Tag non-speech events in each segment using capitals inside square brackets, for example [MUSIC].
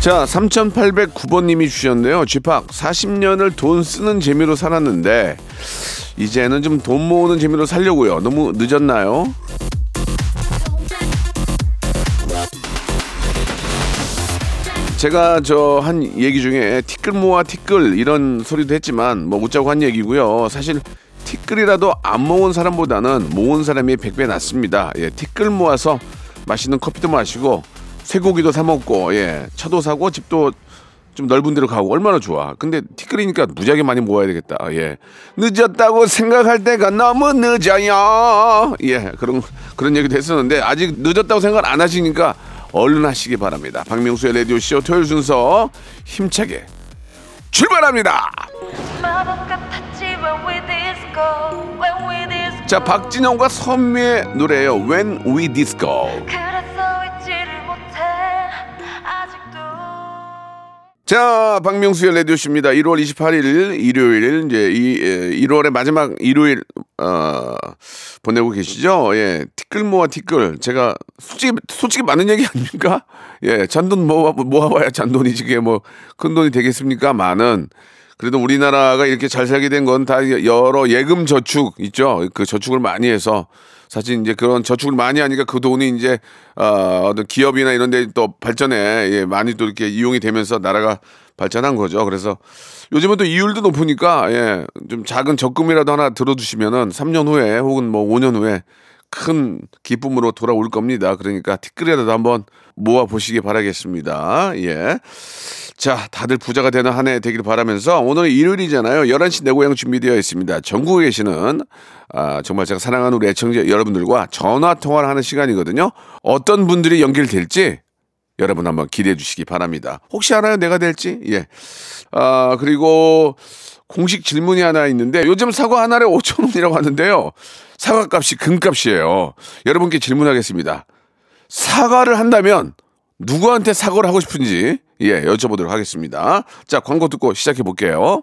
자, 3809번님이 주셨는데요. 쥐팍, 40년을 돈 쓰는 재미로 살았는데, 이제는 좀 돈 모으는 재미로 살려고요. 너무 늦었나요? 제가 저 한 얘기 중에 티끌 모아 티끌 이런 소리도 했지만 뭐 웃자고 한 얘기고요. 사실 티끌이라도 안 모은 사람보다는 모은 사람이 100배 낫습니다. 예, 티끌 모아서 맛있는 커피도 마시고 쇠고기도 사 먹고 예, 차도 사고 집도 좀 넓은 데로 가고 얼마나 좋아. 근데 티끌이니까 무지하게 많이 모아야 되겠다. 예. 늦었다고 생각할 때가 너무 늦어요. 예. 그런 그런 얘기도 했었는데 아직 늦었다고 생각 안 하시니까 얼른 하시기 바랍니다. 박명수의 라디오 쇼 토요일 순서 힘차게 출발합니다. 자, 박진영과 선미의 노래예요. When We Disco. 자, 박명수의 라디오쇼입니다. 1월 28일 일요일 이제 이 1월의 마지막 일요일 어, 보내고 계시죠? 예. 티끌 모아 티끌. 제가 솔직히 솔직히 많은 얘기 아닙니까? 예. 잔돈 모아 모아봐야 잔돈이지 그게 뭐 큰 돈이 되겠습니까? 많은 그래도 우리나라가 이렇게 잘 살게 된 건 다 여러 예금 저축 있죠. 그 저축을 많이 해서 사실 이제 그런 저축을 많이 하니까 그 돈이 이제 어, 어떤 기업이나 이런 데 또 발전에 예, 많이 또 이렇게 이용이 되면서 나라가 발전한 거죠. 그래서 요즘은 또 이율도 높으니까 예, 좀 작은 적금이라도 하나 들어두시면은 3년 후에 혹은 뭐 5년 후에 큰 기쁨으로 돌아올 겁니다. 그러니까 티끌이라도 한번 모아 보시기 바라겠습니다. 예. 자, 다들 부자가 되는 한 해 되기를 바라면서 오늘 일요일이잖아요. 11시 내 고향 준비되어 있습니다. 전국에 계시는 아, 정말 제가 사랑하는 우리 애청자 여러분들과 전화 통화를 하는 시간이거든요. 어떤 분들이 연결될지 여러분 한번 기대해 주시기 바랍니다. 혹시 알아요? 내가 될지? 예. 아, 그리고 공식 질문이 하나 있는데 요즘 사과 하나에 5천 원이라고 하는데요. 사과 값이 금값이에요. 여러분께 질문하겠습니다. 사과를 한다면 누구한테 사과를 하고 싶은지 예 여쭤보도록 하겠습니다. 자 광고 듣고 시작해 볼게요.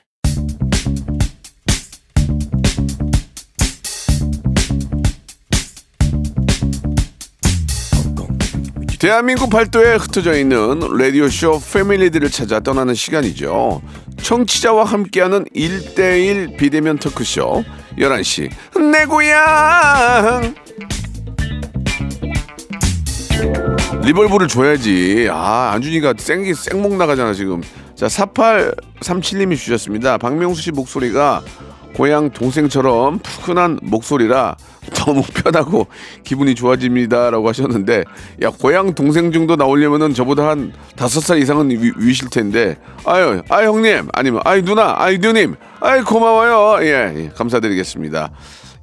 대한민국 팔도에 흩어져 있는 라디오쇼 패밀리들을 찾아 떠나는 시간이죠. 청취자와 함께하는 1대1 비대면 토크쇼 11시 내 고향 리벌브를 줘야지. 아, 안준이가 생기 생목 나가잖아, 지금. 자, 4837님이 주셨습니다. 박명수 씨 목소리가 고향 동생처럼 푸근한 목소리라 너무 편하고 기분이 좋아집니다라고 하셨는데 야 고향 동생 정도 나오려면은 저보다 한 다섯 살 이상은 위, 위실 텐데. 아유 아 형님. 아니면 아이 누나. 아이 누님. 아이 고마워요. 예, 예 감사드리겠습니다.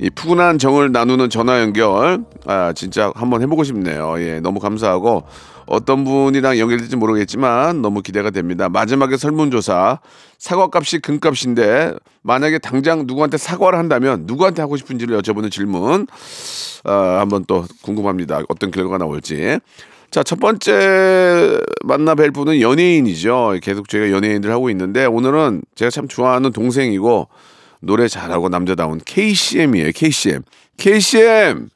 이 푸근한 정을 나누는 전화 연결 아 진짜 한번 해보고 싶네요. 예 너무 감사하고 어떤 분이랑 연결될지 모르겠지만 너무 기대가 됩니다. 마지막에 설문조사 사과값이 금값인데 만약에 당장 누구한테 사과를 한다면 누구한테 하고 싶은지를 여쭤보는 질문 어, 한번 또 궁금합니다. 어떤 결과가 나올지. 자, 첫 번째 만나 뵐 분은 연예인이죠. 계속 저희가 연예인들 하고 있는데 오늘은 제가 참 좋아하는 동생이고 노래 잘하고 남자다운 KCM이에요. KCM. KCM.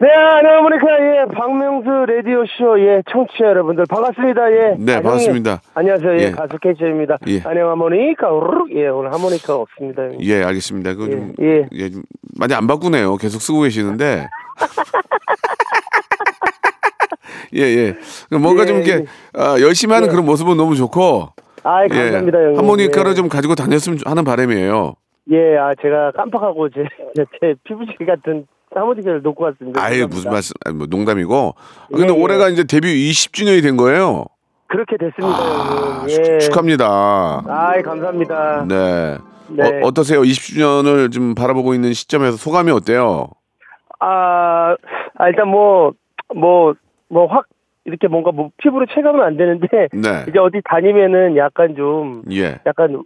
네, 안녕하십니까. 예, 박명수 라디오 쇼, 예, 청취자 여러분들, 반갑습니다. 예. 네, 아, 반갑습니다. 안녕하세요. 예, 예. 가수 캐치입니다. 예. 안녕, 하모니카, 우르륵. 예, 오늘 하모니카 없습니다. 형님. 예, 알겠습니다. 그거 좀, 예, 예, 좀 많이 안 바꾸네요. 계속 쓰고 계시는데. [LAUGHS] 예, 예. 뭔가 좀 예, 이렇게 예. 아, 열심히 하는 그런 모습은 너무 좋고. 아, 감사합니다, 예. 형님. 하모니카를 예. 좀 가지고 다녔으면 하는 바람이에요. 예, 아, 제가 깜빡하고 제, [LAUGHS] 제 피부질 같은 하모니카를 놓고 왔습니다. 아예. 무슨 말씀, 아니, 뭐 농담이고. 아, 근데 예, 예. 올해가 이제 데뷔 20주년이 된 거예요. 그렇게 됐습니다, 아. 축- 예. 축하합니다. 아이, 감사합니다. 네. 네. 어, 어떠세요? 20주년을 좀 바라보고 있는 시점에서 소감이 어때요? 아, 아, 일단 뭐, 뭐, 뭐, 확, 이렇게 뭔가 뭐, 피부로 체감은 안 되는데, 네. [LAUGHS] 이제 어디 다니면은 약간 좀, 예. 약간,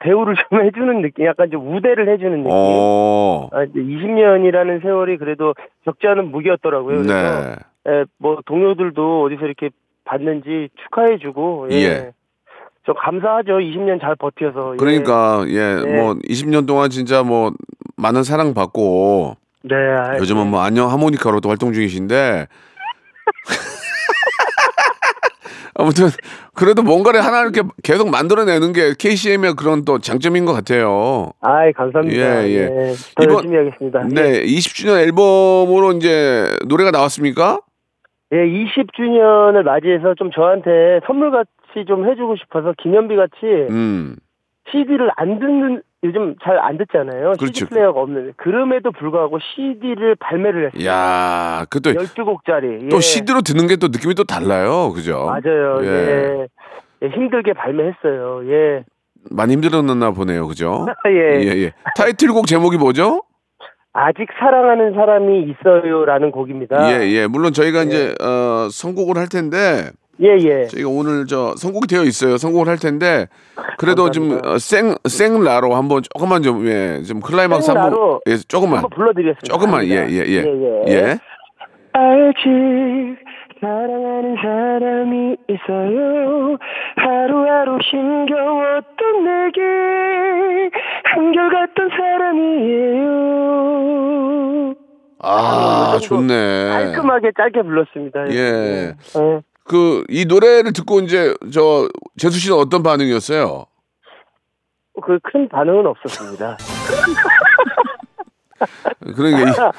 대우를 [LAUGHS] 좀 해주는 느낌, 약간 좀 우대를 해주는 느낌. 어. 아, 이제 20년이라는 세월이 그래도 적지 않은 무기였더라고요. 그래서, 네. 예, 뭐, 동료들도 어디서 이렇게 봤는지 축하해주고, 예. 예. 저 감사하죠. 20년 잘 버텨서. 예. 그러니까 예, 네. 뭐 20년 동안 진짜 뭐 많은 사랑 받고 네. 아, 요즘은 뭐 안녕 하모니카로도 활동 중이신데 [LAUGHS] 아무튼 그래도 뭔가를 하나 이렇게 계속 만들어내는 게 KCM의 그런 또 장점인 것 같아요. 아이, 감사합니다. 예, 예. 더 이번- 열심히 하겠습니다. 예. 네, 20주년 앨범으로 이제 노래가 나왔습니까? 예, 20주년을 맞이해서 좀 저한테 선물 같이 좀 해주고 싶어서 기념비 같이 음, CD를 안 듣는 요즘 잘 안 듣잖아요. 그렇죠. CD 플레이어가 없는. 그럼에도 불구하고 CD를 발매를 했어요. 야, 그또 12곡짜리. 또 예. CD로 듣는 게 또 느낌이 또 달라요, 그죠? 맞아요. 예. 예. 예, 힘들게 발매했어요. 예. 많이 힘들었나 보네요, 그죠? [LAUGHS] 예. 예, 예. 타이틀곡 제목이 뭐죠? 아직 사랑하는 사람이 있어요라는 곡입니다. 예, 예. 물론 저희가 이제 어, 선곡을 할 텐데 예, 예. 저희가 오늘 저 선곡이 되어 있어요. 선곡을 할 텐데 그래도 좀 감사합니다. 어, 생 생라로 한번 조금만 좀 예, 좀 클라이막스 한번 예, 조금만 한번 불러드리겠습니다. 조금만 예, 예, 예. 예, 예. 예. 아직 사랑하는 사람이 있어요 하루하루 힘겨웠던 내게 한결같던 사람이에요 아, 좋네. 깔끔하게 짧게 불렀습니다 예. 예. 그 이 노래를 듣고 이제 저 재수 씨는 어떤 반응이었어요? 그 큰 반응은 없었습니다 [LAUGHS] 그러니까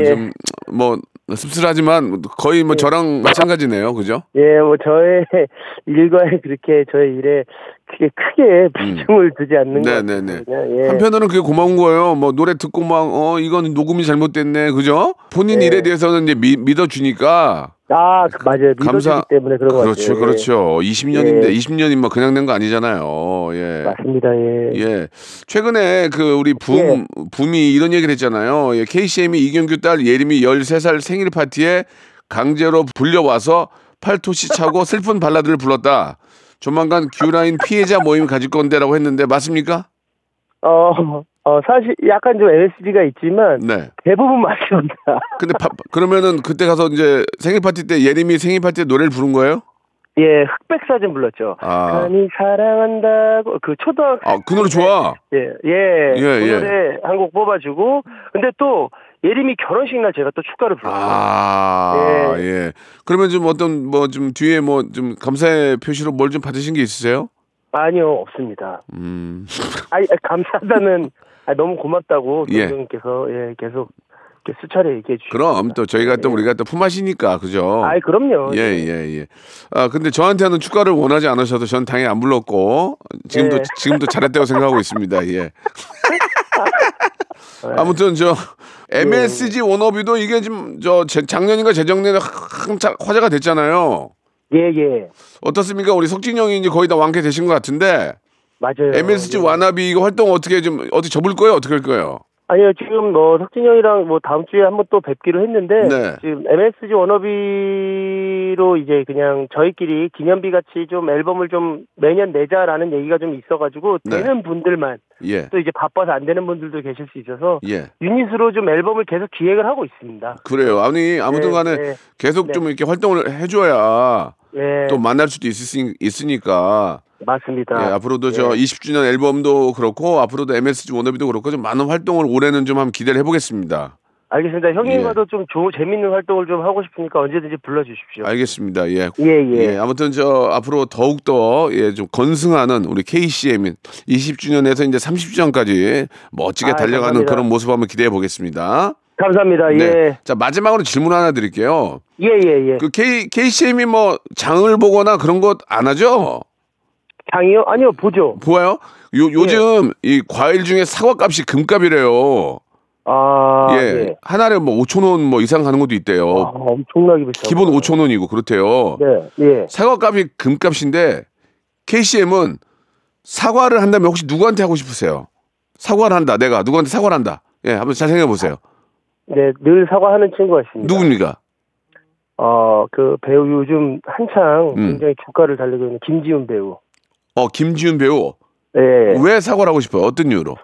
예. 좀뭐 씁쓸하지만 거의 뭐 저랑 마찬가지네요. 그죠? 예, 뭐 저의 [LAUGHS] 일과에 그렇게 저의 일에 크게 크게 비중을 두지 않는 것 음. 네네네. 예. 한편으로는 그게 고마운 거예요. 뭐 노래 듣고 막 어 이건 녹음이 잘못됐네, 그죠? 본인 네. 일에 대해서는 이제 미, 믿어주니까 아, 그 맞아요. 감사. 때문에 그런 것 그렇죠, 같아요. 그렇죠. 20년인데 예. 20년이 뭐 그냥 된거 아니잖아요. 예. 맞습니다. 예. 예. 최근에 그 우리 붐, 예. 붐이 이런 얘기를 했잖아요. 예. KCM이 이경규 딸 예림이 13살 생일 파티에 강제로 불려와서 팔토시 차고 [LAUGHS] 슬픈 발라드를 불렀다. 조만간 큐라인 피해자 모임 가질 건데라고 했는데 맞습니까? 어, 어, 사실 약간 좀 MSG가 있지만 네. 대부분 맞습니다. [LAUGHS] 근데 파- 그러면은 그때 가서 이제 생일 파티 때 예림이 생일 파티 때 노래를 부른 거예요? 예, 흑백 사진 불렀죠. 아. 아니 사랑한다고 그 초등 아, 그 노래 좋아. 예, 예, 예, 그 예. 노래 한곡 뽑아 주고 근데 또 예림이 결혼식 날 제가 또 축가를 불렀어요. 아, 예. 예. 그러면 좀 어떤 뭐 좀 뒤에 뭐 좀 감사의 표시로 뭘 좀 받으신 게 있으세요? 아니요, 없습니다. 음. 아니, 감사하다는 [LAUGHS] 아, 너무 고맙다고 예. 대통령께서 예, 계속 이렇게 수차례 얘기해 주시고. 그럼 또 저희가 또 우리가 또 품앗이니까 그죠? 아이 그럼요. 예, 예, 예. 아, 근데 저한테는 축가를 원하지 않으셔도 전 당연히 안 불렀고 지금도 예. 지금도 잘했다고 생각하고 있습니다. 예. [LAUGHS] 아무튼 저 MSG 워너비도 이게 지금 저 제- 작년인가 재작년에 한참 화제가 됐잖아요. 예, 예. 어떻습니까? 우리 석진 형이 이제 거의 다 완쾌 되신 것 같은데 맞아요. MSG 예. 와나비 이거 활동 어떻게 좀 어떻게 접을 거예요? 어떻게 할 거예요? 아니요, 지금 뭐 석진 형이랑 뭐 다음 주에 한번 또 뵙기로 했는데 네. 지금 MSG 워너비로 이제 그냥 저희끼리 기념비 같이 좀 앨범을 좀 매년 내자라는 얘기가 좀 있어가지고 네. 되는 분들만 예, 또 이제 바빠서 안 되는 분들도 계실 수 있어서 예. 유닛으로 좀 앨범을 계속 기획을 하고 있습니다. 그래요. 아니 아무튼간에 네, 계속 네. 좀 이렇게 활동을 해줘야 예, 또 만날 수도 있으니, 있으니까 맞습니다. 예, 앞으로도 저 예. 20주년 앨범도 그렇고 앞으로도 MSG 워너비도 그렇고 좀 많은 활동을 올해는 좀 한번 기대를 해보겠습니다. 알겠습니다. 형님과도 좀 좋은 재밌는 활동을 좀 하고 싶으니까 언제든지 불러주십시오. 알겠습니다. 예. 예, 예. 예, 아무튼 저 앞으로 더욱 더 예, 좀 건승하는 우리 KCM인 20주년에서 이제 30주년까지 멋지게 아, 달려가는 감사합니다. 그런 모습 한번 기대해 보겠습니다. 감사합니다. 네. 예. 자 마지막으로 질문 하나 드릴게요. 예, 예, 예. 그 K KCM이 뭐 장을 보거나 그런 것 안 하죠? 장이요? 아니요, 보죠. 보아요? 요 요즘 이 과일 중에 사과 값이 금값이래요. 아, 예. 예. 하나에 뭐 5천 원 뭐 이상 가는 것도 있대요. 아, 엄청나게 비싸. 기본 5천 원이고 그렇대요. 네, 예. 사과 값이 금값인데 KCM은 사과를 한다면 혹시 누구한테 하고 싶으세요? 사과를 한다. 내가 누구한테 사과를 한다. 예, 한번 잘 생각해 보세요. 네, 늘 사과하는 친구가 있습니다. 누굽니까? 어, 그 배우 요즘 한창 음. 굉장히 주가를 달리고 있는 김지훈 배우. 어, 김지훈 배우. 예. 왜 사과를 하고 싶어요? 어떤 이유로?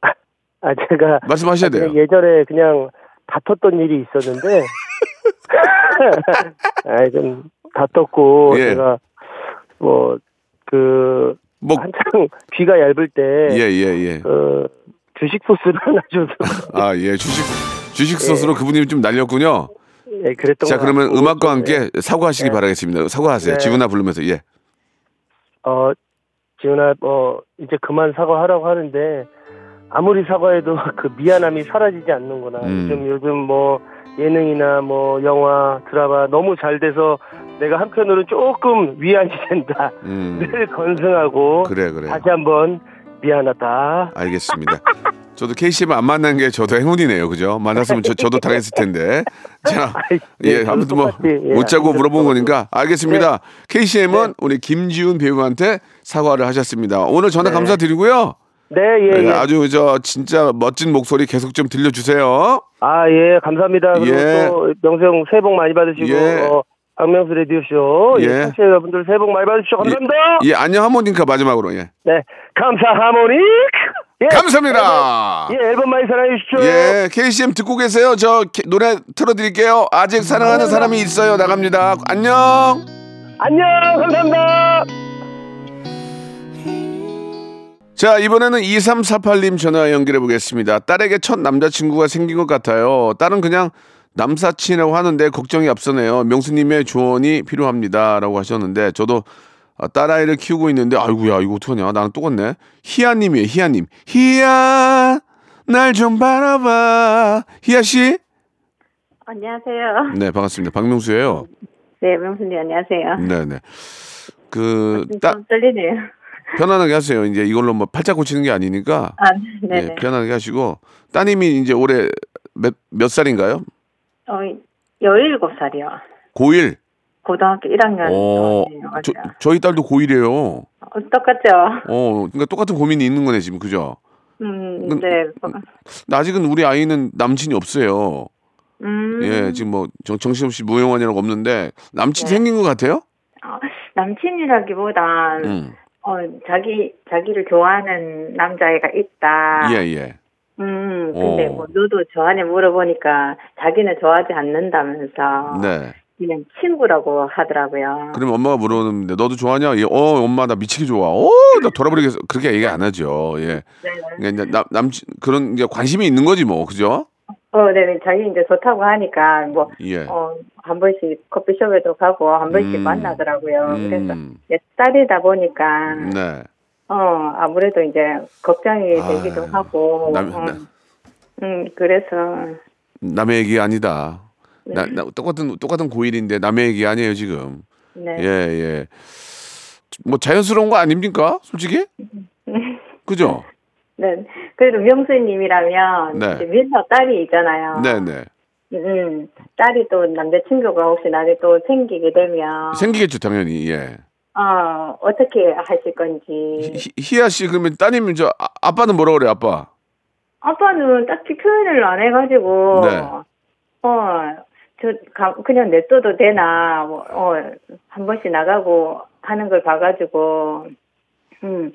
아, 제가 말씀하셔야 돼요. 그냥 예전에 그냥 다퉜던 일이 있었는데, [LAUGHS] 아, 좀 다퉜고, 예. 제가 뭐, 그, 뭐 한창 귀가 얇을 때, 예, 예, 예. 어, 주식 소스를 하나 줘서, 아, 예. 주식 주식 소스로 그분이 좀 날렸군요. 예, 그랬던 자, 것 그러면 음악과 네. 함께 사과하시기 네. 바라겠습니다. 사과하세요. 네. 지훈아 부르면서 예. 어, 지훈아, 어, 이제 그만 사과하라고 하는데, 아무리 사과해도 [LAUGHS] 그 미안함이 사라지지 않는구나. 음. 요즘, 요즘 뭐, 예능이나 뭐, 영화, 드라마 너무 잘 돼서 내가 한편으로는 조금 위안이 된다. 음. 늘 건승하고, 그래, 그래. 다시 한번 미안하다. 알겠습니다. [LAUGHS] 저도 KCM 안 만난 게 저도 행운이네요. 그죠? 만났으면 저, 저도 당했을 텐데. 자, [LAUGHS] 아이, 예, 네, 아무튼 뭐, 예, 못 자고 물어본. 거니까. 알겠습니다. KCM은 네. 우리 김지훈 배우한테 사과를 하셨습니다. 오늘 전화 네. 감사드리고요. 네, 예, 예, 예. 아주 저 진짜 멋진 목소리 계속 좀 들려주세요. 아, 예, 감사합니다. 그리고 예. 또, 형 새해 복 많이 받으시고, 예. 어, 박명수 라디오쇼. 예. 예. 청취자 여러분들 새해 복 많이 받으십시오. 감사합니다. 예, 안녕 하모니카 마지막으로. 예. 네, 감사 하모닉. 예, 감사합니다. 앨범, 예, 앨범 많이 사랑해 주십시오. 예, KCM 듣고 계세요. 저 게- 노래 틀어드릴게요. 아직 사랑하는 사람이 있어요. 나갑니다. 안녕. 안녕, 감사합니다. 자, 이번에는 2348님 전화 연결해 보겠습니다. 딸에게 첫 남자친구가 생긴 것 같아요. 딸은 그냥 남사친이라고 하는데 걱정이 앞서네요. 명수님의 조언이 필요합니다. 라고 하셨는데, 저도 아, 딸아이를 키우고 있는데, 아이고야, 이거 어떡하냐. 나는 똑같네. 희아님이에요, 희아님. 희아, 날 좀 바라봐. 희아씨? 안녕하세요. 네, 반갑습니다. 박명수예요 네, 명수님 안녕하세요. 네네. 그, 좀 따, 떨리네요. 편안하게 하세요. 이제 이걸로 뭐 팔자 고치는 게 아니니까. 아, 네네. 예, 편안하게 하시고 따님이 이제 올해 몇, 몇 살인가요? 어, 17살이요. 고1. 고등학교 1학년. 어, 어, 저, 저희 딸도 고1이에요. 어, 똑같죠? 어, 그러니까 똑같은 고민이 있는 거네, 지금. 그죠? 음, 근- 네. 근데 아직은 우리 아이는 남친이 없어요. 음, 예, 지금 뭐 정, 정신없이 무용원이라고 없는데 남친 네. 생긴 것 같아요? 어, 남친이라기보단, 음. 어, 자기, 자기를 좋아하는 남자애가 있다. 예, 예. 음, 근데 어. 뭐, 너도 저한테 물어보니까 자기는 좋아하지 않는다면서. 네. 그냥 친구라고 하더라고요. 그러면 엄마가 물어보는데 너도 좋아하냐? 예, 어, 엄마 나 미치게 좋아. 어, 나 돌아버리겠어. 그렇게 얘기 안 하죠. 예. 네. 그러니까 이제 남, 남친 그런 이제 관심이 있는 거지 뭐. 그죠? 어, 네, 자기 이제 좋다고 하니까, 뭐, 예. 어, 한 번씩 커피숍에도 가고, 한 번씩 음. 만나더라고요. 그래서, 음. 내 딸이다 보니까, 네. 어, 아무래도 이제, 걱정이 아유, 되기도 하고, 남- 음, 남- 음, 그래서, 남의 얘기 아니다. 나, 나 똑같은 똑같은 고일인데 남의 얘기 아니에요 지금. 네. 예 예. 뭐 자연스러운 거 아닙니까? 솔직히? [LAUGHS] 그죠? 네. 그래도 명수님이라면, 네. 민서 딸이 있잖아요. 네네. 음, 딸이 또 남자친구가 혹시 나중에 또 생기게 되면, 생기겠죠 당연히. 예. 어, 어떻게 하실 건지. 희- 희아 씨 그러면 따님 저 아, 아빠는 뭐라 그래 아빠? 아빠는 딱히 표현을 안 해가지고, 네. 어, 저, 가- 그냥 냅둬도 되나, 뭐, 어, 한 번씩 나가고 하는 걸 봐가지고, 음,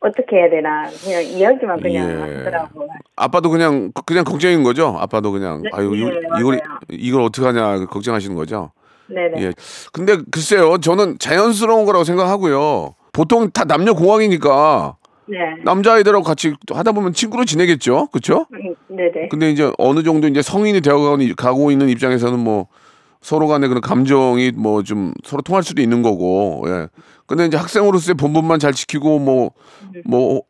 어떻게 해야 되나, 그냥 이야기만 그냥 예. 하더라고. 아빠도 그냥 그냥 걱정인 거죠? 아빠도 그냥 네, 아유 네, 이걸. 이걸 어떻게 하냐 걱정하시는 거죠? 네네. 예. 근데 글쎄요 저는 자연스러운 거라고 생각하고요. 보통 다 남녀 공학이니까 네. 남자아이들하고 같이 하다 보면 친구로 지내겠죠? 그렇죠? 음, 네네. 근데 이제 어느 정도 이제 성인이 되어가고 가고 있는 입장에서는 뭐 서로 간의 그런 감정이 뭐 좀 서로 통할 수도 있는 거고, 예. 근데 이제 학생으로서의 본분만 잘 지키고 뭐, 뭐,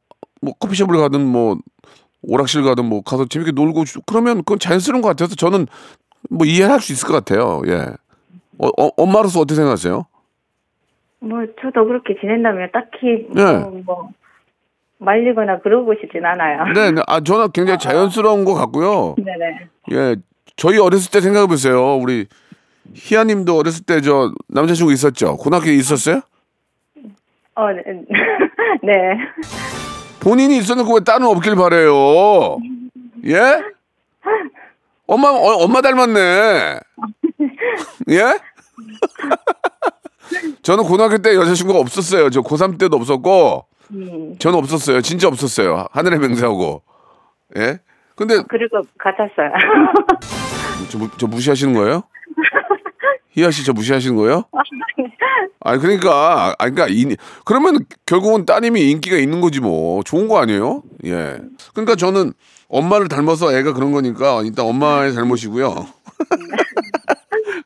뭐 커피숍을 가든 뭐 오락실 가든 뭐 가서 재밌게 놀고 주- 그러면 그건 자연스러운 것 같아서 저는 뭐 이해를 할 수 있을 것 같아요, 예. 어, 어, 엄마로서 어떻게 생각하세요? 뭐, 저도 그렇게 지낸다면 딱히, 네. 뭐, 뭐, 말리거나 그러고 싶진 않아요. 네, 네. 아, 저는 굉장히 자연스러운 것 같고요. 네네. 예, 저희 어렸을 때 생각해 보세요. 우리 희아님도 어렸을 때 저 남자친구 있었죠? 고등학교에 있었어요? 어, 네. [LAUGHS] 네. 본인이 있었는데 왜 딸은 없길 바래요? 예? 엄마 어, 엄마 닮았네. 예? [LAUGHS] 저는 고등학교 때 여자친구가 없었어요. 저 고3 때도 없었고 저는 없었어요. 진짜 없었어요. 하늘의 맹세하고. 예? 근데 그리고 같았어요. [LAUGHS] 저, 무- 저 무시하시는 거예요? 희아 씨 저 무시하시는 거예요? [LAUGHS] 아니 그러니까 아니 그러니까 이, 그러면 결국은 따님이 인기가 있는 거지 뭐 좋은 거 아니에요? 예. 그러니까 저는 엄마를 닮아서 애가 그런 거니까 일단 엄마의 잘못이고요. [LAUGHS]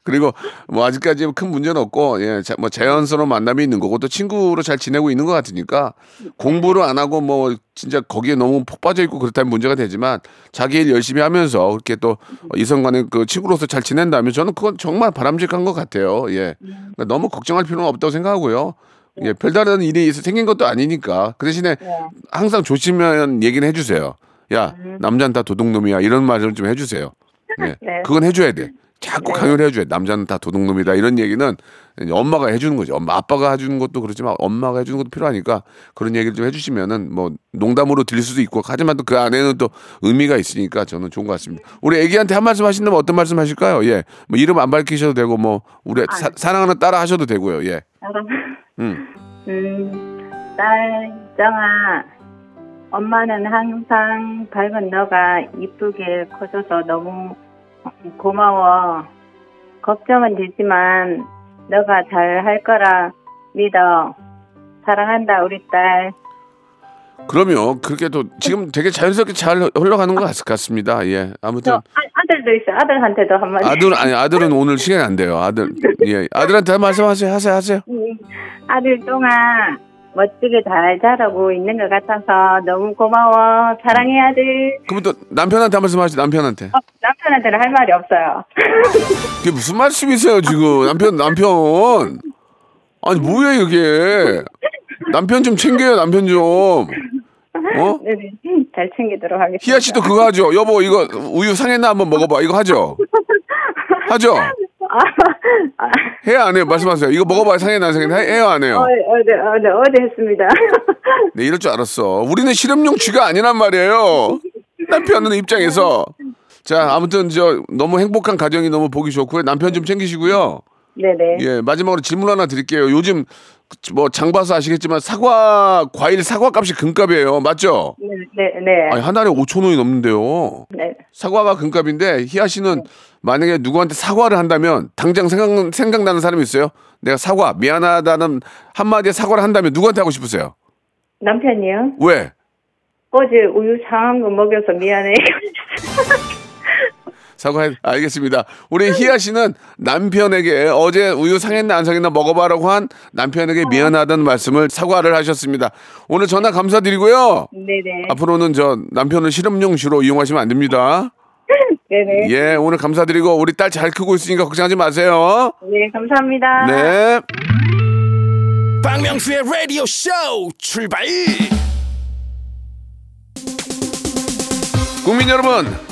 그리고 뭐 아직까지 큰 문제는 없고 예, 자, 뭐 자연스러운 만남이 있는 거고 또 친구로 잘 지내고 있는 것 같으니까 공부를 안 하고 뭐 진짜 거기에 너무 폭 빠져 있고 그렇다면 문제가 되지만 자기 일 열심히 하면서 그렇게 또 이성 간의 그 친구로서 잘 지낸다면 저는 그건 정말 바람직한 것 같아요. 예. 그러니까 너무 걱정할 필요는 없다고 생각하고요. 예, 별다른 일이 있어 생긴 것도 아니니까 그 대신에 항상 조심한 얘기는 해주세요. 야 남자는 다 도둑놈이야 이런 말을 좀 해주세요. 예, [LAUGHS] 네. 그건 해줘야 돼. 자꾸 강요를 해줘야 돼. 남자는 다 도둑놈이다 이런 얘기는 엄마가 해주는 거죠. 엄마 아빠가 해주는 것도 그렇지만 엄마가 해주는 것도 필요하니까 그런 얘기를 좀 해주시면은 뭐 농담으로 들릴 수도 있고 하지만 또 그 안에는 또 의미가 있으니까 저는 좋은 것 같습니다. 우리 애기한테 한 말씀 하신다면 어떤 말씀 하실까요? 예, 뭐 이름 안 밝히셔도 되고 뭐 우리 사, 사랑하는 딸아 하셔도 되고요. 예, 음. 음, 딸, 정아, 엄마는 항상 밝은 너가 이쁘게 커져서 너무 고마워. 걱정은 되지만 너가 잘 할 거라 믿어. 사랑한다, 우리 딸. 그러면 그렇게 또 지금 되게 자연스럽게 잘 흘러가는 것 같- 같습니다. 예, 아무튼 저 아, 아들도 있어. 아들한테도 한마디. 아들 아니 아들은 오늘 시간이 안 돼요. 아들 예 아들한테 말씀하세요 하세요 하세요. 음, 아들 동아 멋지게 잘 자라고 있는 것 같아서 너무 고마워. 사랑해, 아들. 그러면 또 남편한테 한 말씀 하시죠 남편한테. 어, 남편한테는 할 말이 없어요. [LAUGHS] 그게 무슨 말씀이세요 지금 남편 남편 아니 뭐야 이게 남편 좀 챙겨요 남편 좀 어? 네네. 잘 챙기도록 하겠습니다. 희아 씨도 그거 하죠 여보 이거 우유 상했나 한번 먹어봐 이거 하죠 하죠 [LAUGHS] 해야 안 해요? 말씀하세요. 이거 먹어봐 상했나 안 상했나 해요 안 어, 해요? 어제, 어제, 어제 했습니다. [LAUGHS] 네 이럴 줄 알았어. 우리는 실험용 쥐가 아니란 말이에요. 남편은 입장에서. 자 아무튼 저 너무 행복한 가정이 너무 보기 좋고요. 남편 좀 챙기시고요. 네네. 예, 마지막으로 질문 하나 드릴게요. 요즘 뭐 장 봐서 아시겠지만 사과 과일 사과 값이 금값이에요. 맞죠? 네, 네, 네. 아니 한 알에 5천 원이 넘는데요. 네. 사과가 금값인데 희아 씨는 만약에 누구한테 사과를 한다면 당장 생각 생각나는 사람이 있어요? 내가 사과 미안하다는 한마디에 사과를 한다면 누구한테 하고 싶으세요? 남편이요? 왜? 어제 우유 상한 거 먹여서 미안해. 사과해 알겠습니다. 우리 희아 씨는 남편에게 어제 우유 상했나 안 상했나 먹어봐라고 한 남편에게 미안하다는 말씀을 사과를 하셨습니다. 오늘 전화 감사드리고요. 네네. 앞으로는 저 남편을 실험용 쥐로 이용하시면 안 됩니다. [LAUGHS] 네네. 네. 예, 오늘 감사드리고 우리 딸 잘 크고 있으니까 걱정하지 마세요. 감사합니다. 네. 박명수의 라디오 쇼 출발 국민 여러분,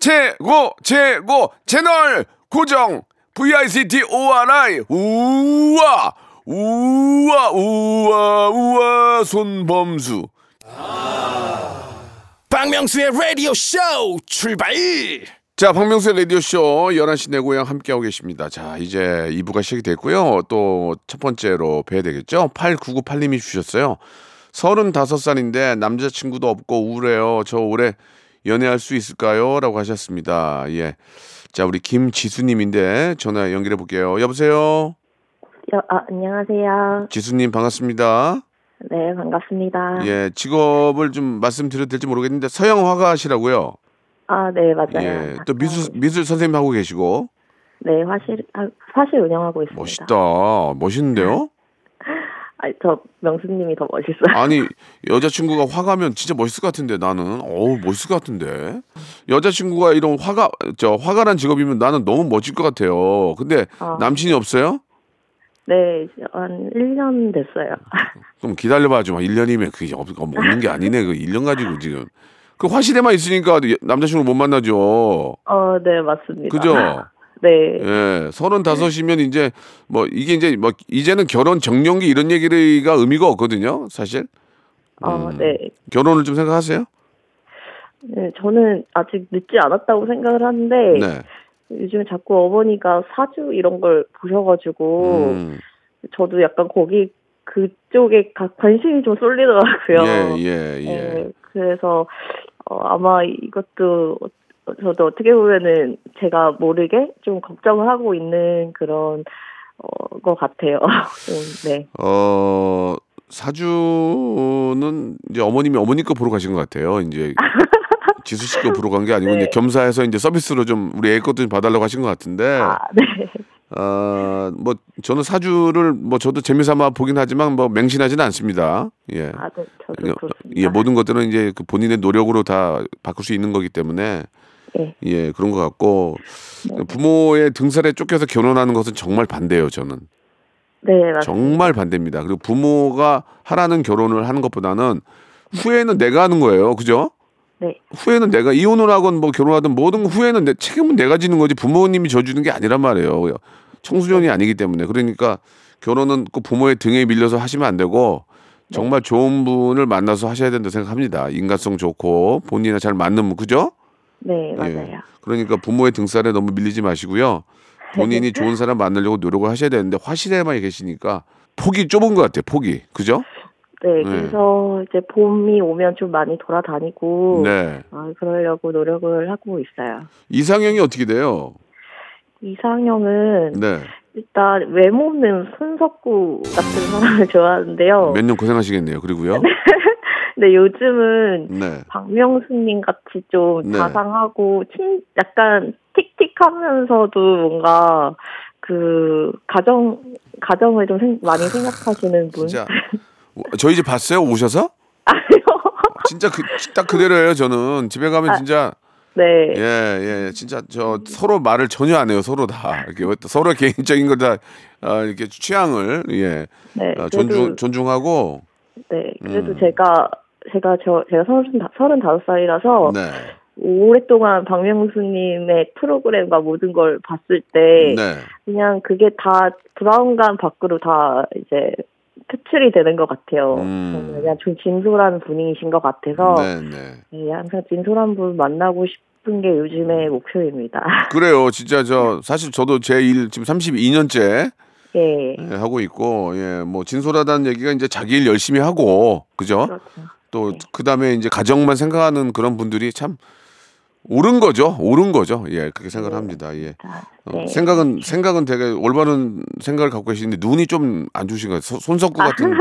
최고 최고 채널 고정 VICT ORI 우와 우와 우와 우와 손범수 박명수의 라디오 쇼 출발 자, 박명수의 라디오 쇼 11시 내 고향 함께하고 계십니다. 자, 이제 2부가 시작이 됐고요. 또 첫 번째로 뵈야 되겠죠? 8998님이 주셨어요. 35살인데 남자친구도 없고 우울해요. 저 올해 연애할 수 있을까요? 라고 하셨습니다. 예. 자, 우리 김지수님인데 전화 연결해 볼게요. 여보세요? 여, 아, 안녕하세요. 지수님 반갑습니다. 네, 반갑습니다. 예, 직업을 좀 말씀드려도 될지 모르겠는데 서양 화가시라고요. 아, 네, 맞아요. 예, 또 미술 미술 선생님 하고 계시고 네, 화실, 아, 화실 운영하고 있습니다. 멋있다, 멋있는데요. [LAUGHS] 아, 저 명수님이 더 멋있어요. 아니 여자친구가 화가면 진짜 멋있을 것 같은데 나는 어우 멋있을 것 같은데 여자친구가 이런 화가 저 화가란 직업이면 나는 너무 멋질 것 같아요. 근데 아. 남친이 없어요? 네, 한 1년 됐어요. 그럼 기다려봐 좀 1년이면 그게 없, 없는 게 아니네 그 1년 가지고 지금 그 화실에만 있으니까 남자친구 못 만나죠. 어, 네, 맞습니다. 그죠? 네, 예, 서른 다섯이면 이제 뭐 이게 이제 뭐 이제는 결혼 정년기 이런 얘기가 의미가 없거든요, 사실. 어, 음. 네. 결혼을 좀 생각하세요? 네, 저는 아직 늦지 않았다고 생각을 하는데, 네. 요즘 자꾸 어머니가 사주 이런 걸 보셔가지고, 음. 저도 약간 거기 그쪽에 가- 관심이 좀 쏠리더라고요. 예, 예, 예. 네, 그래서 어, 아마 이것도 어- 저도 어떻게 보면은 제가 모르게 좀 걱정을 하고 있는 그런 어, 것 같아요. 좀, [LAUGHS] 네. 어, 사주는 이제 어머님이 어머니 거 보러 가신 것 같아요. 이제 [LAUGHS] 지수 씨 거 보러 간 게 아니고 네. 이제 겸사해서 이제 서비스로 좀 우리 애 것도 좀 봐달라고 하신 것 같은데. 아, 네. 어, 뭐 저는 사주를 뭐 저도 재미삼아 보긴 하지만 뭐 맹신하지는 않습니다. 예. 아, 네. 저도 예, 그렇습니다. 예, 모든 것들은 이제 그 본인의 노력으로 다 바꿀 수 있는 거기 때문에 네. 예, 그런 것 같고 부모의 등살에 쫓겨서 결혼하는 것은 정말 반대예요, 저는. 네, 맞습니다. 정말 반대입니다. 그리고 부모가 하라는 결혼을 하는 것보다는 후회는 내가 하는 거예요. 그죠? 네. 후회는 내가 이혼을 하건 뭐 결혼하든 뭐든 후회는 내 책임은 내가 지는 거지 부모님이 져주는 게 아니란 말이에요. 청소년이 아니기 때문에 그러니까 결혼은 꼭 부모의 등에 밀려서 하시면 안 되고 정말 좋은 분을 만나서 하셔야 된다 고 생각합니다. 인간성 좋고 본인이나 잘 맞는 분 그죠? 네, 맞아요. 예. 그러니까 부모의 등살에 너무 밀리지 마시고요. 본인이 [LAUGHS] 좋은 사람 만나려고 노력을 하셔야 되는데 화실에만 계시니까 폭이 좁은 것 같아요. 폭이 그죠? 네, 그래서 이제 봄이 오면 좀 많이 돌아다니고 네. 아, 그러려고 노력을 하고 있어요. 이상형이 어떻게 돼요? 이상형은 네. 일단 외모는 손석구 같은 사람을 좋아하는데요. 몇 년 고생하시겠네요. 그리고요. [LAUGHS] 근데 요즘은 네. 박명수님 같이 좀 네. 자상하고 친 약간 틱틱하면서도 뭔가 그 가정 가정을 좀 생- 많이 생각하시는 분. 진짜 [LAUGHS] 저희 집 봤어요? 오셔서? 아니요. 진짜 그 딱 그대로예요. 저는 집에 가면 아, 진짜 네. 예, 예, 진짜 저 서로 말을 전혀 안 해요. 서로 다 이렇게 뭐 서로 개인적인 걸다 아, 이렇게 취향을 예 네. 아, 그래도 존중 존중하고 네. 그래도 음. 제가 제가 저 제가 서른 다섯 살이라서 네, 오랫동안 박명수님의 프로그램과 모든 걸 봤을 때 네, 그냥 그게 다 브라운관 밖으로 다 이제 표출이 되는 것 같아요. 음. 그냥 좀 진솔한 분이신 것 같아서 네, 네. 네, 항상 진솔한 분 만나고 싶은 게 요즘의 목표입니다. [LAUGHS] 그래요. 진짜 저 사실 저도 제 일 지금 32년째 예, 예, 하고 있고 예, 뭐 진솔하다는 얘기가 이제 자기 일 열심히 하고 그죠? 그렇죠. 또 그다음에 이제 가정만 생각하는 그런 분들이 참 옳은 거죠. 옳은 거죠. 예, 그렇게 생각을 합니다. 예. 어, 네. 생각은 생각은 되게 올바른 생각을 갖고 계시는데 눈이 좀 안 좋으신 거예요. 소- 손석구 같은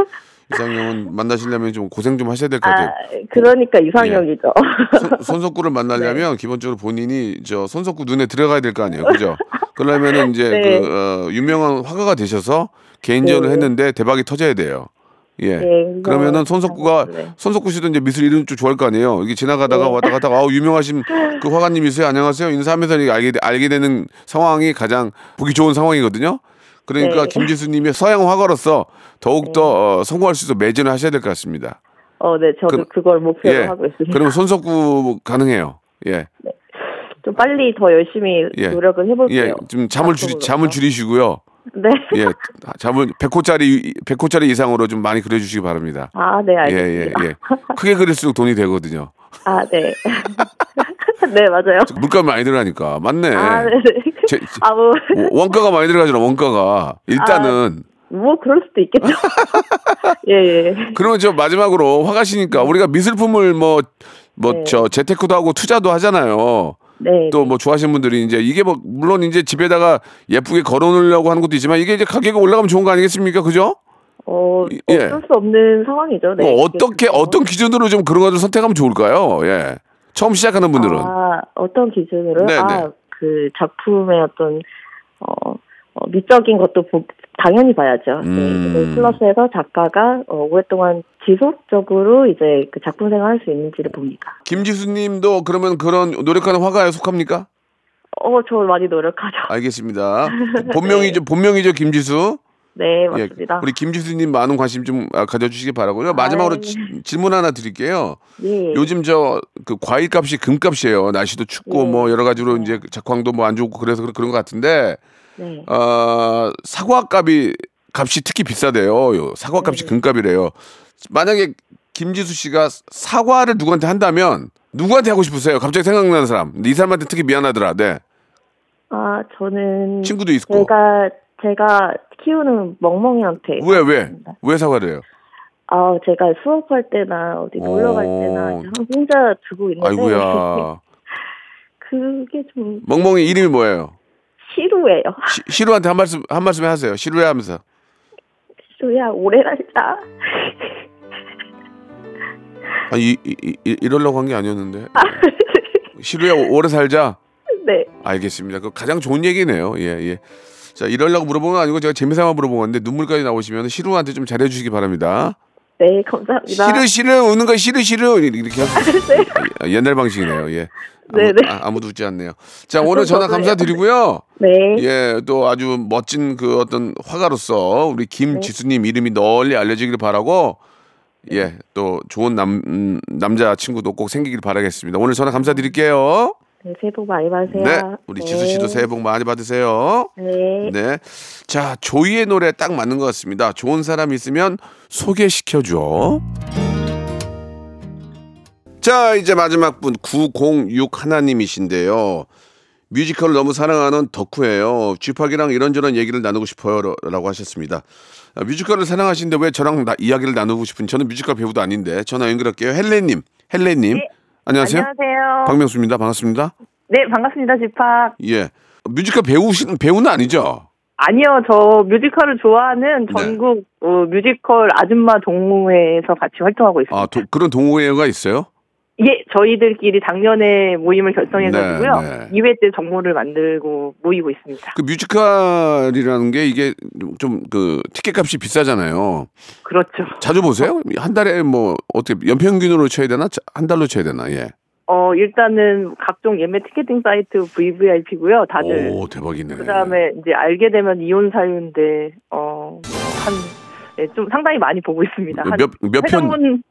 이상형은 만나시려면 좀 고생 좀 하셔야 될것 아, 같아요. 그러니까 이상형이죠. 손, 손석구를 만나려면 기본적으로 본인이 저 손석구 눈에 들어가야 될 거 아니에요, 그죠? 그러려면은 이제 네. 그 어, 유명한 화가가 되셔서 개인전을 네. 했는데 대박이 터져야 돼요. 예. 네, 그러면은 손석구가 네. 손석구 씨도 이제 미술 이름 쪽 좋아할 거 아니에요. 이게 지나가다가 네. 왔다 갔다가 아우 유명하신 그 화가님이세요. 안녕하세요. 인사하면서 알게 되- 알게 되는 상황이 가장 보기 좋은 상황이거든요. 그러니까 네. 김지수님이 서양 화가로서 더욱 더 어, 성공할 수 있도록 매진을 하셔야 될 것 같습니다. 어, 네, 저도 그- 그, 걸 목표로 예. 하고 있습니다. 그러면 손석구 가능해요. 예. 좀 빨리 더 열심히 예. 노력을 해볼게요. 예, 좀 잠을 줄이. 잠을 줄이시고요. 네. 예, 잠을 100호짜리 100호짜리 이상으로 좀 많이 그려 주시기 바랍니다. 아, 네, 예, 알겠습니다. 예, 예. 크게 그릴수록 돈이 되거든요. 아, 네. [LAUGHS] 네, 맞아요. 물가 많이 들어가니까. 맞네. 아, 네. 제- 제- 아, 뭐, 원- 원가가 많이 들어가잖아. 원가가. 일단은 뭐, 그럴 수도 있겠죠. [LAUGHS] 예, 예. 그러면 저 마지막으로 화가시니까 우리가 미술품을 뭐뭐 네. 저 재테크도 하고 투자도 하잖아요. 네. 또 뭐 좋아하시는 분들이 이제 이게 뭐 물론 이제 집에다가 예쁘게 걸어놓으려고 하는 것도 있지만 이게 이제 가격이 올라가면 좋은 거 아니겠습니까? 그죠? 어, 예. 어쩔 수 없는 상황이죠. 네. 뭐 어떻게 어떤 기준으로 좀 그런 것을 선택하면 좋을까요? 예. 처음 시작하는 분들은 아, 어떤 기준으로? 네, 네. 아, 그 작품의 어떤 어, 어, 미적인 것도 보- 당연히 봐야죠. 음. 네, 이제 플러스해서 작가가 어, 오랫동안 지속적으로 이제 그 작품 생활할 수 있는지를 봅니다. 김지수님도 그러면 그런 노력하는 화가에 속합니까? 어, 저 많이 노력하죠. [LAUGHS] 알겠습니다. 본명이죠, 본명이죠, 김지수. 네, 예, 맞습니다. 우리 김지수님 많은 관심 좀 아, 가져주시기 바라고요. 마지막으로 아이. 지- 질문 하나 드릴게요. 예. 요즘 저 그 과일값이 금값이에요. 날씨도 춥고 네. 뭐 여러 가지로 이제 작황도 뭐 안 좋고 그래서 그런 것 같은데 네. 어, 사과값이 값이 특히 비싸대요. 요 사과값이 네. 금값이래요. 만약에 김지수 씨가 사과를 누구한테 한다면 누구한테 하고 싶으세요? 갑자기 생각나는 사람. 이 사람한테 특히 미안하더라. 네. 아, 저는 친구도 있고. 제가 제가 키우는 멍멍이한테 왜 왜? 왜 사과를 해요? 아, 제가 수업할 때나 어디 놀러 갈 어. 때나 이제 혼자 두고 있는데 아이고야. [LAUGHS] 그게 좀 멍멍이 이름이 뭐예요? 시루예요. 시, 시루한테 한 말씀 한 말씀 하세요. 시루야 하면서. 시루야 오래 살자. 아, 이, 이, 이 이러려고 한 게 아니었는데. 시루야 오- 오래 살자. 네. 알겠습니다. 그 가장 좋은 얘기네요. 예, 예. 자, 이러려고 물어본 건 아니고 제가 재미삼아 물어본 건데 눈물까지 나오시면 시루한테 좀 잘해 주시기 바랍니다. 네, 감사합니다. 시루 시루 우는 거 시루 시루 이렇게. 아, 옛날 방식이네요. 예. 아무, 네, 네. 아, 아무도 웃지 않네요. 자, 오늘 전화. 감사드리고요. 네. 예, 또 아주 멋진 그 어떤 화가로서 우리 김지수님 이름이 널리 알려지기를 바라고 예, 또 좋은 남 음, 남자 친구도 꼭 생기길 바라겠습니다. 오늘 전화 감사드릴게요. 네, 새해 복 많이 받으세요. 네, 우리 지수 씨도 새해 복 많이 받으세요. 네. 네, 자 조이의 노래 딱 맞는 것 같습니다. 좋은 사람 있으면 소개시켜줘. 자, 이제 마지막 분 906 하나님이신데요. 뮤지컬을 너무 사랑하는 덕후예요. 지팍이랑 이런저런 얘기를 나누고 싶어요라고 하셨습니다. 아, 뮤지컬을 사랑하시는데 왜 저랑 나- 이야기를 나누고 싶은 저는 뮤지컬 배우도 아닌데 전화 연결할게요. 헬레님, 헬레님. 안녕하세요. 안녕하세요. 박명수입니다. 반갑습니다. 네, 반갑습니다, 지팍. 예. 뮤지컬 배우신 배우는 아니죠? 아니요, 저 뮤지컬을 좋아하는 네. 전국 어, 뮤지컬 아줌마 동호회에서 같이 활동하고 있습니다. 아, 도- 그런 동호회가 있어요? 예, 저희들끼리 작년에 모임을 결성해가지고요. 네, 네. 2회 때 정모를 만들고 모이고 있습니다. 그 뮤지컬이라는 게 이게 좀 그 티켓 값이 비싸잖아요. 그렇죠. 자주 보세요? 한 달에 뭐 어떻게 연평균으로 쳐야 되나? 자- 한 달로 쳐야 되나? 예. 어, 일단은 각종 예매 티켓팅 사이트 VVIP고요. 다들. 오, 대박이네. 그 다음에 이제 알게 되면 이혼 사유인데, 어, 한, 네, 좀 상당히 많이 보고 있습니다. 한 몇, 몇 편?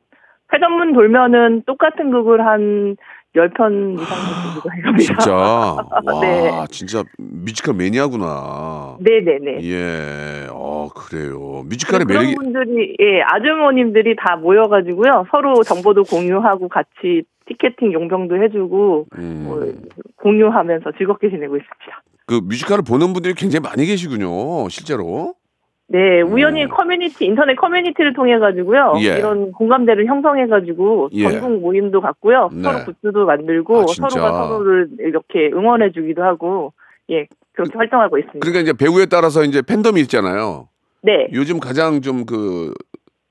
회전문 돌면은 똑같은 곡을 한 10편 이상 보기도 해갑니다. 진짜. [LAUGHS] 와, 네. 진짜 뮤지컬 매니아구나. 네네네. 예. 어, 그래요. 뮤지컬의 그런 매력이 분들이 예 아주머님들이 다 모여가지고요 서로 정보도 공유하고 같이 티켓팅 용병도 해주고 음, 뭐, 공유하면서 즐겁게 지내고 있습니다. 그 뮤지컬을 보는 분들이 굉장히 많이 계시군요. 실제로. 네 우연히 음. 커뮤니티 인터넷 커뮤니티를 통해 가지고요 예. 이런 공감대를 형성해 가지고 예. 전국 모임도 갖고요 네. 서로 굿즈도 만들고 아. 서로가 서로를 이렇게 응원해 주기도 하고 예 그렇게 활동하고 있습니다. 그러니까 이제 배우에 따라서 이제 팬덤이 있잖아요. 네 요즘 가장 좀 그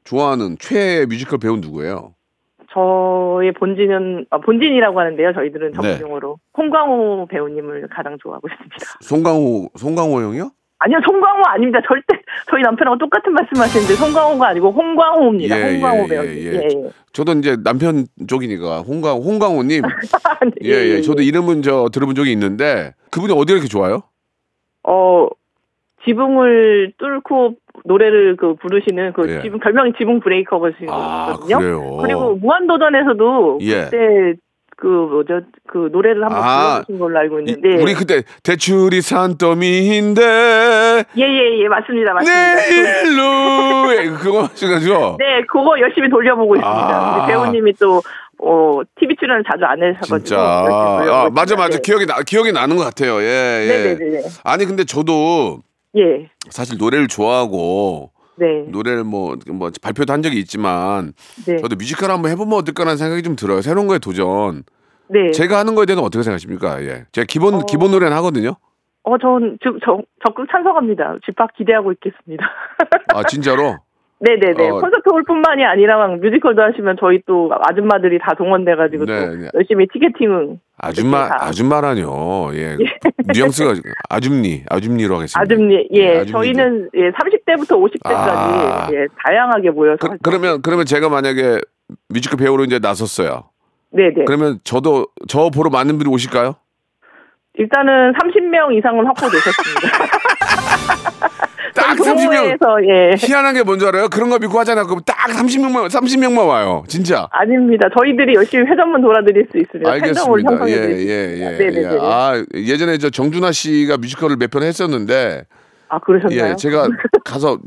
좋아하는 최애 뮤지컬 배우 는 누구예요? 저의 본진은 아, 본진이라고 하는데요. 저희들은 네. 전문용어로 홍광호 배우님을 가장 좋아하고 있습니다. 송강호 송강호 형이요? 아니요, 송광호 아닙니다. 절대 저희 남편하고 똑같은 말씀하시는데 송광호가 아니고 홍광호입니다. 예, 홍광호 예, 배우님. 예, 예, 예. 예. 저도 이제 남편 쪽이니까 홍강 홍강호님. [LAUGHS] 네, 예, 예. 저도 이름은 저 들어본 적이 있는데 그분이 어디 이렇게 좋아요? 어 지붕을 뚫고 노래를 그 부르시는 그 예. 지붕 별명이 지붕 브레이커거든요. 아 그래요. 그리고 무한도전에서도 예. 그때 그 뭐죠 그 노래를 한번 아, 불러주신 걸로 알고 이- 있는데 우리 그때 대출이 산더미인데 예예예 맞습니다 맞습니다. 그- 내일로 예, 그거 하셔가지고 [LAUGHS] 네, 그거 열심히 돌려보고 있습니다. 아. 배우님이 또, 어, TV 출연을 자주 안 하셔가지고. 진짜 아, 맞아. 맞아 네. 기억이 나 기억이 나는 것 같아요. 예 예. 네네네. 아니 근데 저도 예. 사실 노래를 좋아하고 네. 노래를 뭐, 뭐 발표도 한 적이 있지만 네. 저도 뮤지컬 한번 해보면 어떨까라는 생각이 좀 들어요. 새로운 거에 도전. 네. 제가 하는 거에 대해서 어떻게 생각하십니까? 예. 제가 기본 어. 기본 노래는 하거든요. 어, 전 적극 찬성합니다. 진짜 기대하고 있겠습니다. 아 진짜로? 네네네. 어. 콘서트 홀뿐만이 아니라 뮤지컬도 하시면 저희 또 아줌마들이 다 동원돼가지고 네, 또 네. 열심히 티켓팅은 아줌마 다. 아줌마라뇨. [LAUGHS] 예. 뉘앙스가 아줌니, 아줌니로 하겠습니다. 아줌니, 예, 아줌니들. 저희는 예, 30대부터 50대까지 아. 예, 다양하게 모여서. 그, 그러면 그러면 제가 만약에 뮤지컬 배우로 이제 나섰어요. 네네. 그러면 저도 저 보러 많은 분이 오실까요? 일단은 30명 이상은 확보되셨습니다. [LAUGHS] 딱 30명. 동호회에서 예. 희한한 게 뭔지 알아요? 그런 거 믿고 하잖아요. 그럼 딱 30명만 30명만 와요. 진짜. 아닙니다. 저희들이 열심히 회전문 돌아드릴 수 있습니다. 알겠습니다. 예, 수 예. 예. 네네네. 예. 아, 예전에 저 정준하 씨가 뮤지컬을 몇 편 했었는데 아, 그러셨나요? 예, 제가 가서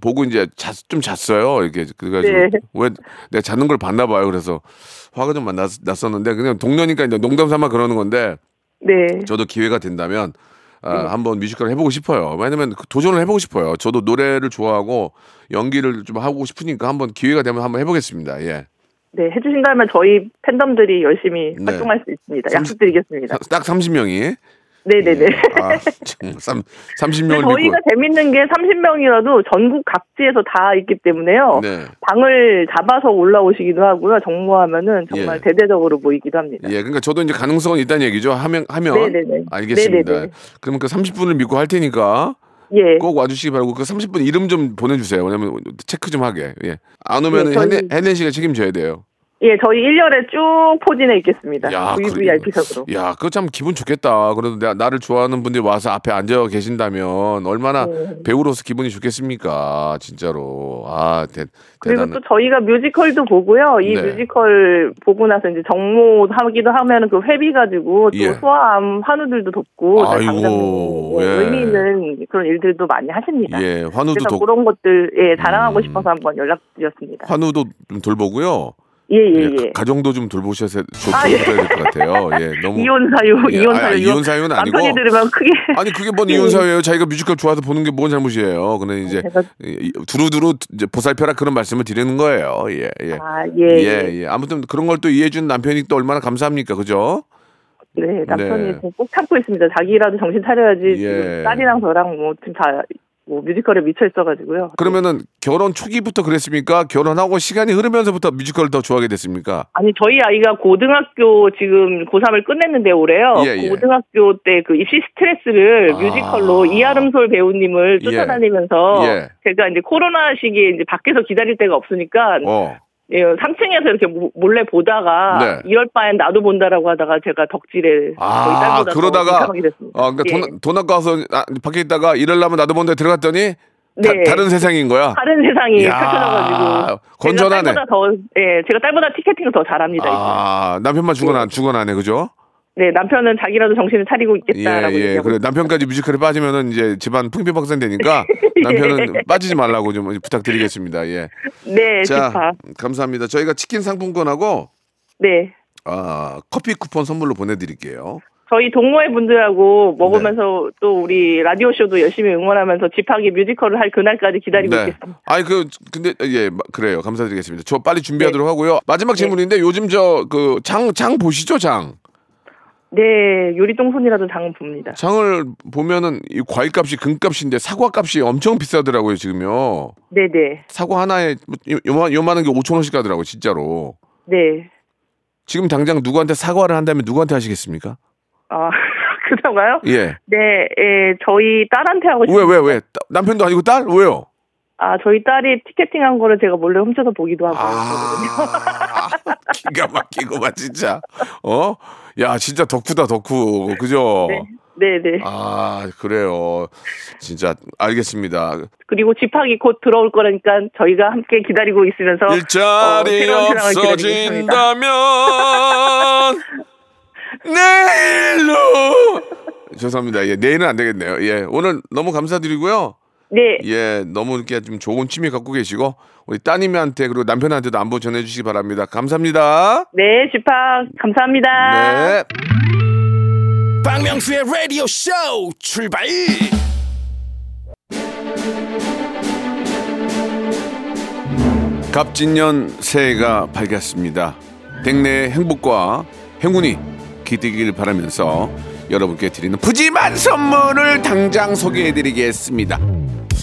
보고 이제 잤, 좀 잤어요. 이렇게 그래가지고 네. 왜 내가 자는 걸 봤나 봐요. 그래서 화가 좀 났, 났었는데 그냥 동료니까 이제 농담 삼아 그러는 건데 네. 저도 기회가 된다면 아, 한번 뮤지컬 해보고 싶어요. 왜냐면 그 도전을 해보고 싶어요. 저도 노래를 좋아하고 연기를 좀 하고 싶으니까 한번 기회가 되면 한번 해보겠습니다. 예. 네, 해주신다면 저희 팬덤들이 열심히 네. 활동할 수 있습니다. 약속드리겠습니다. 딱 30명이. 네네네. 아, 참, 삼, 근데 30명을 저희가 믿고. 재밌는 게 30명이라도 전국 각지에서 다 있기 때문에요. 네. 방을 잡아서 올라오시기도 하고요. 정모하면은 정말 예. 대대적으로 모이기도 합니다. 예, 그러니까 저도 이제 가능성은 있다는 얘기죠. 하면 하면 네네네. 알겠습니다. 네네네. 그럼 그 30분을 믿고 할 테니까 예. 꼭 와주시기 바라고 그 30분 이름 좀 보내주세요. 왜냐면 체크 좀 하게. 예. 안 오면 네, 은 저희- 헬렌, 헬렌 씨가 책임져야 돼요. 예, 저희 1년에 쭉 포진해 있겠습니다. 야, VVIP석으로. 야, 그거 참 기분 좋겠다. 그래도 내, 나를 좋아하는 분들이 와서 앞에 앉아 계신다면 얼마나 네. 배우로서 기분이 좋겠습니까? 진짜로. 아, 대, 그리고 대단. 또 저희가 뮤지컬도 보고요. 이 네. 뮤지컬 보고 나서 이제 정모 하기도 하면 그 회비 가지고 또 예. 소아암 환우들도 돕고 네, 아이고, 당장님 예. 의미 있는 그런 일들도 많이 하십니다. 예, 환우도 그래서 도, 그런 것들 예 자랑하고 음. 싶어서 한번 연락 드렸습니다. 환우도 좀 돌보고요. 예예예. 예, 가- 가정도 좀 돌보셔야 아, 예. 될것 같아요. 예, 너무 [LAUGHS] 이혼 사유, 예, 이혼 아, 사유. 아, 이거 이혼 사유는 아니고 남편이 들으면 크게 [LAUGHS] 아니 그게 뭔 예. 이혼 사유예요? 자기가 뮤지컬 좋아서 보는 게 뭔 잘못이에요? 그는 이제 이- 두루두루 이제 보살펴라 그런 말씀을 드리는 거예요. 예, 예. 아, 예, 예, 예. 아무튼 그런 걸 또 이해해 준 남편이 또 얼마나 감사합니까? 그죠? 네, 남편이 네. 꼭 참고 있습니다. 자기라도 정신 차려야지. 예. 딸이랑 저랑 뭐 지금 다 뭐 뮤지컬에 미쳐 있어가지고요. 그러면은 결혼 초기부터 그랬습니까? 결혼하고 시간이 흐르면서부터 뮤지컬을 더 좋아하게 됐습니까? 아니 저희 아이가 고등학교 지금 고3을 끝냈는데 올해요. 예, 예. 고등학교 때 그 입시 스트레스를 아. 뮤지컬로 이아름솔 배우님을 예. 쫓아다니면서 예. 제가 이제 코로나 시기에 이제 밖에서 기다릴 데가 없으니까 어. 예, 3층에서 이렇게 모- 몰래 보다가 네. 이럴 바엔 나도 본다라고 하다가 제가 덕질에 아, 그러다가. 어, 그러니까 예. 돈, 돈 아까 와서 아, 밖에 있다가 일하려면 나도 본데 들어갔더니 다, 네. 다 른 세상인 거야. 다른 세상이 야, 펼쳐져가지고 건전하네. 제가 딸보다 더 예, 제가 딸보다 티켓팅을 더 잘합니다. 이제. 아, 남편만 죽어나, 죽어나네, 그죠? 네, 남편은 자기라도 정신을 차리고 예, 있겠다라고 예. 얘기하고 그래, 남편까지 뮤지컬에 빠지면은 이제 집안 풍비박산 되니까 [LAUGHS] 남편은 빠지지 말라고 좀 부탁드리겠습니다. 예. 네, 자, 집합. 감사합니다. 저희가 치킨 상품권하고 네. 아, 커피 쿠폰 선물로 보내드릴게요. 저희 동호회 분들하고 네. 먹으면서 또 우리 라디오 쇼도 열심히 응원하면서 집하기 뮤지컬을 할 그날까지 기다리고 있겠습니다. 네. 아니 그 근데 예 마- 그래요. 감사드리겠습니다. 저 빨리 준비하도록 네. 하고요. 마지막 질문인데 요즘 저 그 장장 보시죠 장. 네, 요리동손이라도 장은 봅니다. 장을 보면은 이 과일값이 금값인데 사과값이 엄청 비싸더라고요 지금요. 네, 네, 사과 하나에 뭐 요- 요만 요만한 게 5천 원씩 가더라고 진짜로. 네. 지금 당장 누구한테 사과를 한다면 누구한테 하시겠습니까? 아, [LAUGHS] 그런가요? 예. 네, 예, 저희 딸한테 하고 싶어요. 왜 왜 왜? 따- 남편도 아니고 딸? 왜요? 아, 저희 딸이 티켓팅한 거를 제가 몰래 훔쳐서 보기도 하고. 아, [LAUGHS] 기가 막히고만 진짜. 어? 야, 진짜 덕후다 덕후. 그죠? 네, 네, 네. 아, 그래요. 진짜 알겠습니다. 그리고 집하기 곧 들어올 거라니까 저희가 함께 기다리고 있으면서 일자리 어, 기다리고 있습니다. 없어진다면 [LAUGHS] 내일로 죄송합니다. 예, 내일은 안 되겠네요. 예, 오늘 너무 감사드리고요. 네, 예, 너무 이렇게 좀 좋은 취미 갖고 계시고 우리 따님한테 그리고 남편한테도 안부 전해주시기 바랍니다. 감사합니다. 네, 집합 감사합니다. 네. 박명수의 라디오 쇼 출발 갑진년 새해가 밝았습니다. 댁내의 행복과 행운이 깃들길 바라면서 여러분께 드리는 푸짐한 선물을 당장 소개해드리겠습니다.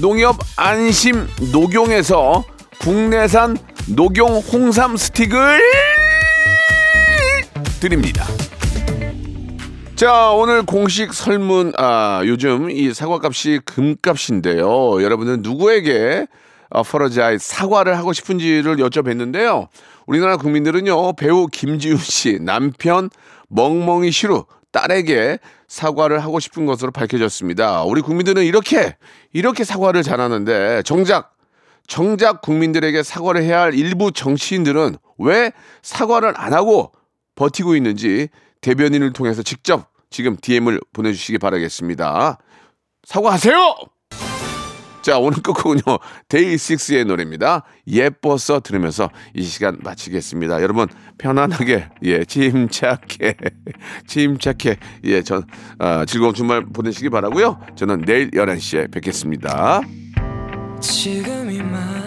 농협 안심 녹용에서 국내산 녹용 홍삼 스틱을 드립니다. 자, 오늘 공식 설문, 아, 요즘 이 사과값이 금값인데요. 여러분은 누구에게 어, 퍼러자이 사과를 하고 싶은지를 여쭤봤는데요. 우리나라 국민들은요, 배우 김지훈 씨 남편 멍멍이 시루 딸에게 사과를 하고 싶은 것으로 밝혀졌습니다. 우리 국민들은 이렇게, 이렇게 사과를 잘하는데, 정작, 정작 국민들에게 사과를 해야 할 일부 정치인들은 왜 사과를 안 하고 버티고 있는지 대변인을 통해서 직접 지금 DM을 보내주시기 바라겠습니다. 사과하세요! 자, 오늘 끝곡은요, 데이식스의 노래입니다. 예뻐서 들으면서 이 시간 마치겠습니다. 여러분, 편안하게, 예, 침착해, [LAUGHS] 침착해, 예, 전, 아, 즐거운 주말 보내시기 바라고요 저는 내일 11시에 뵙겠습니다. 지금 이 말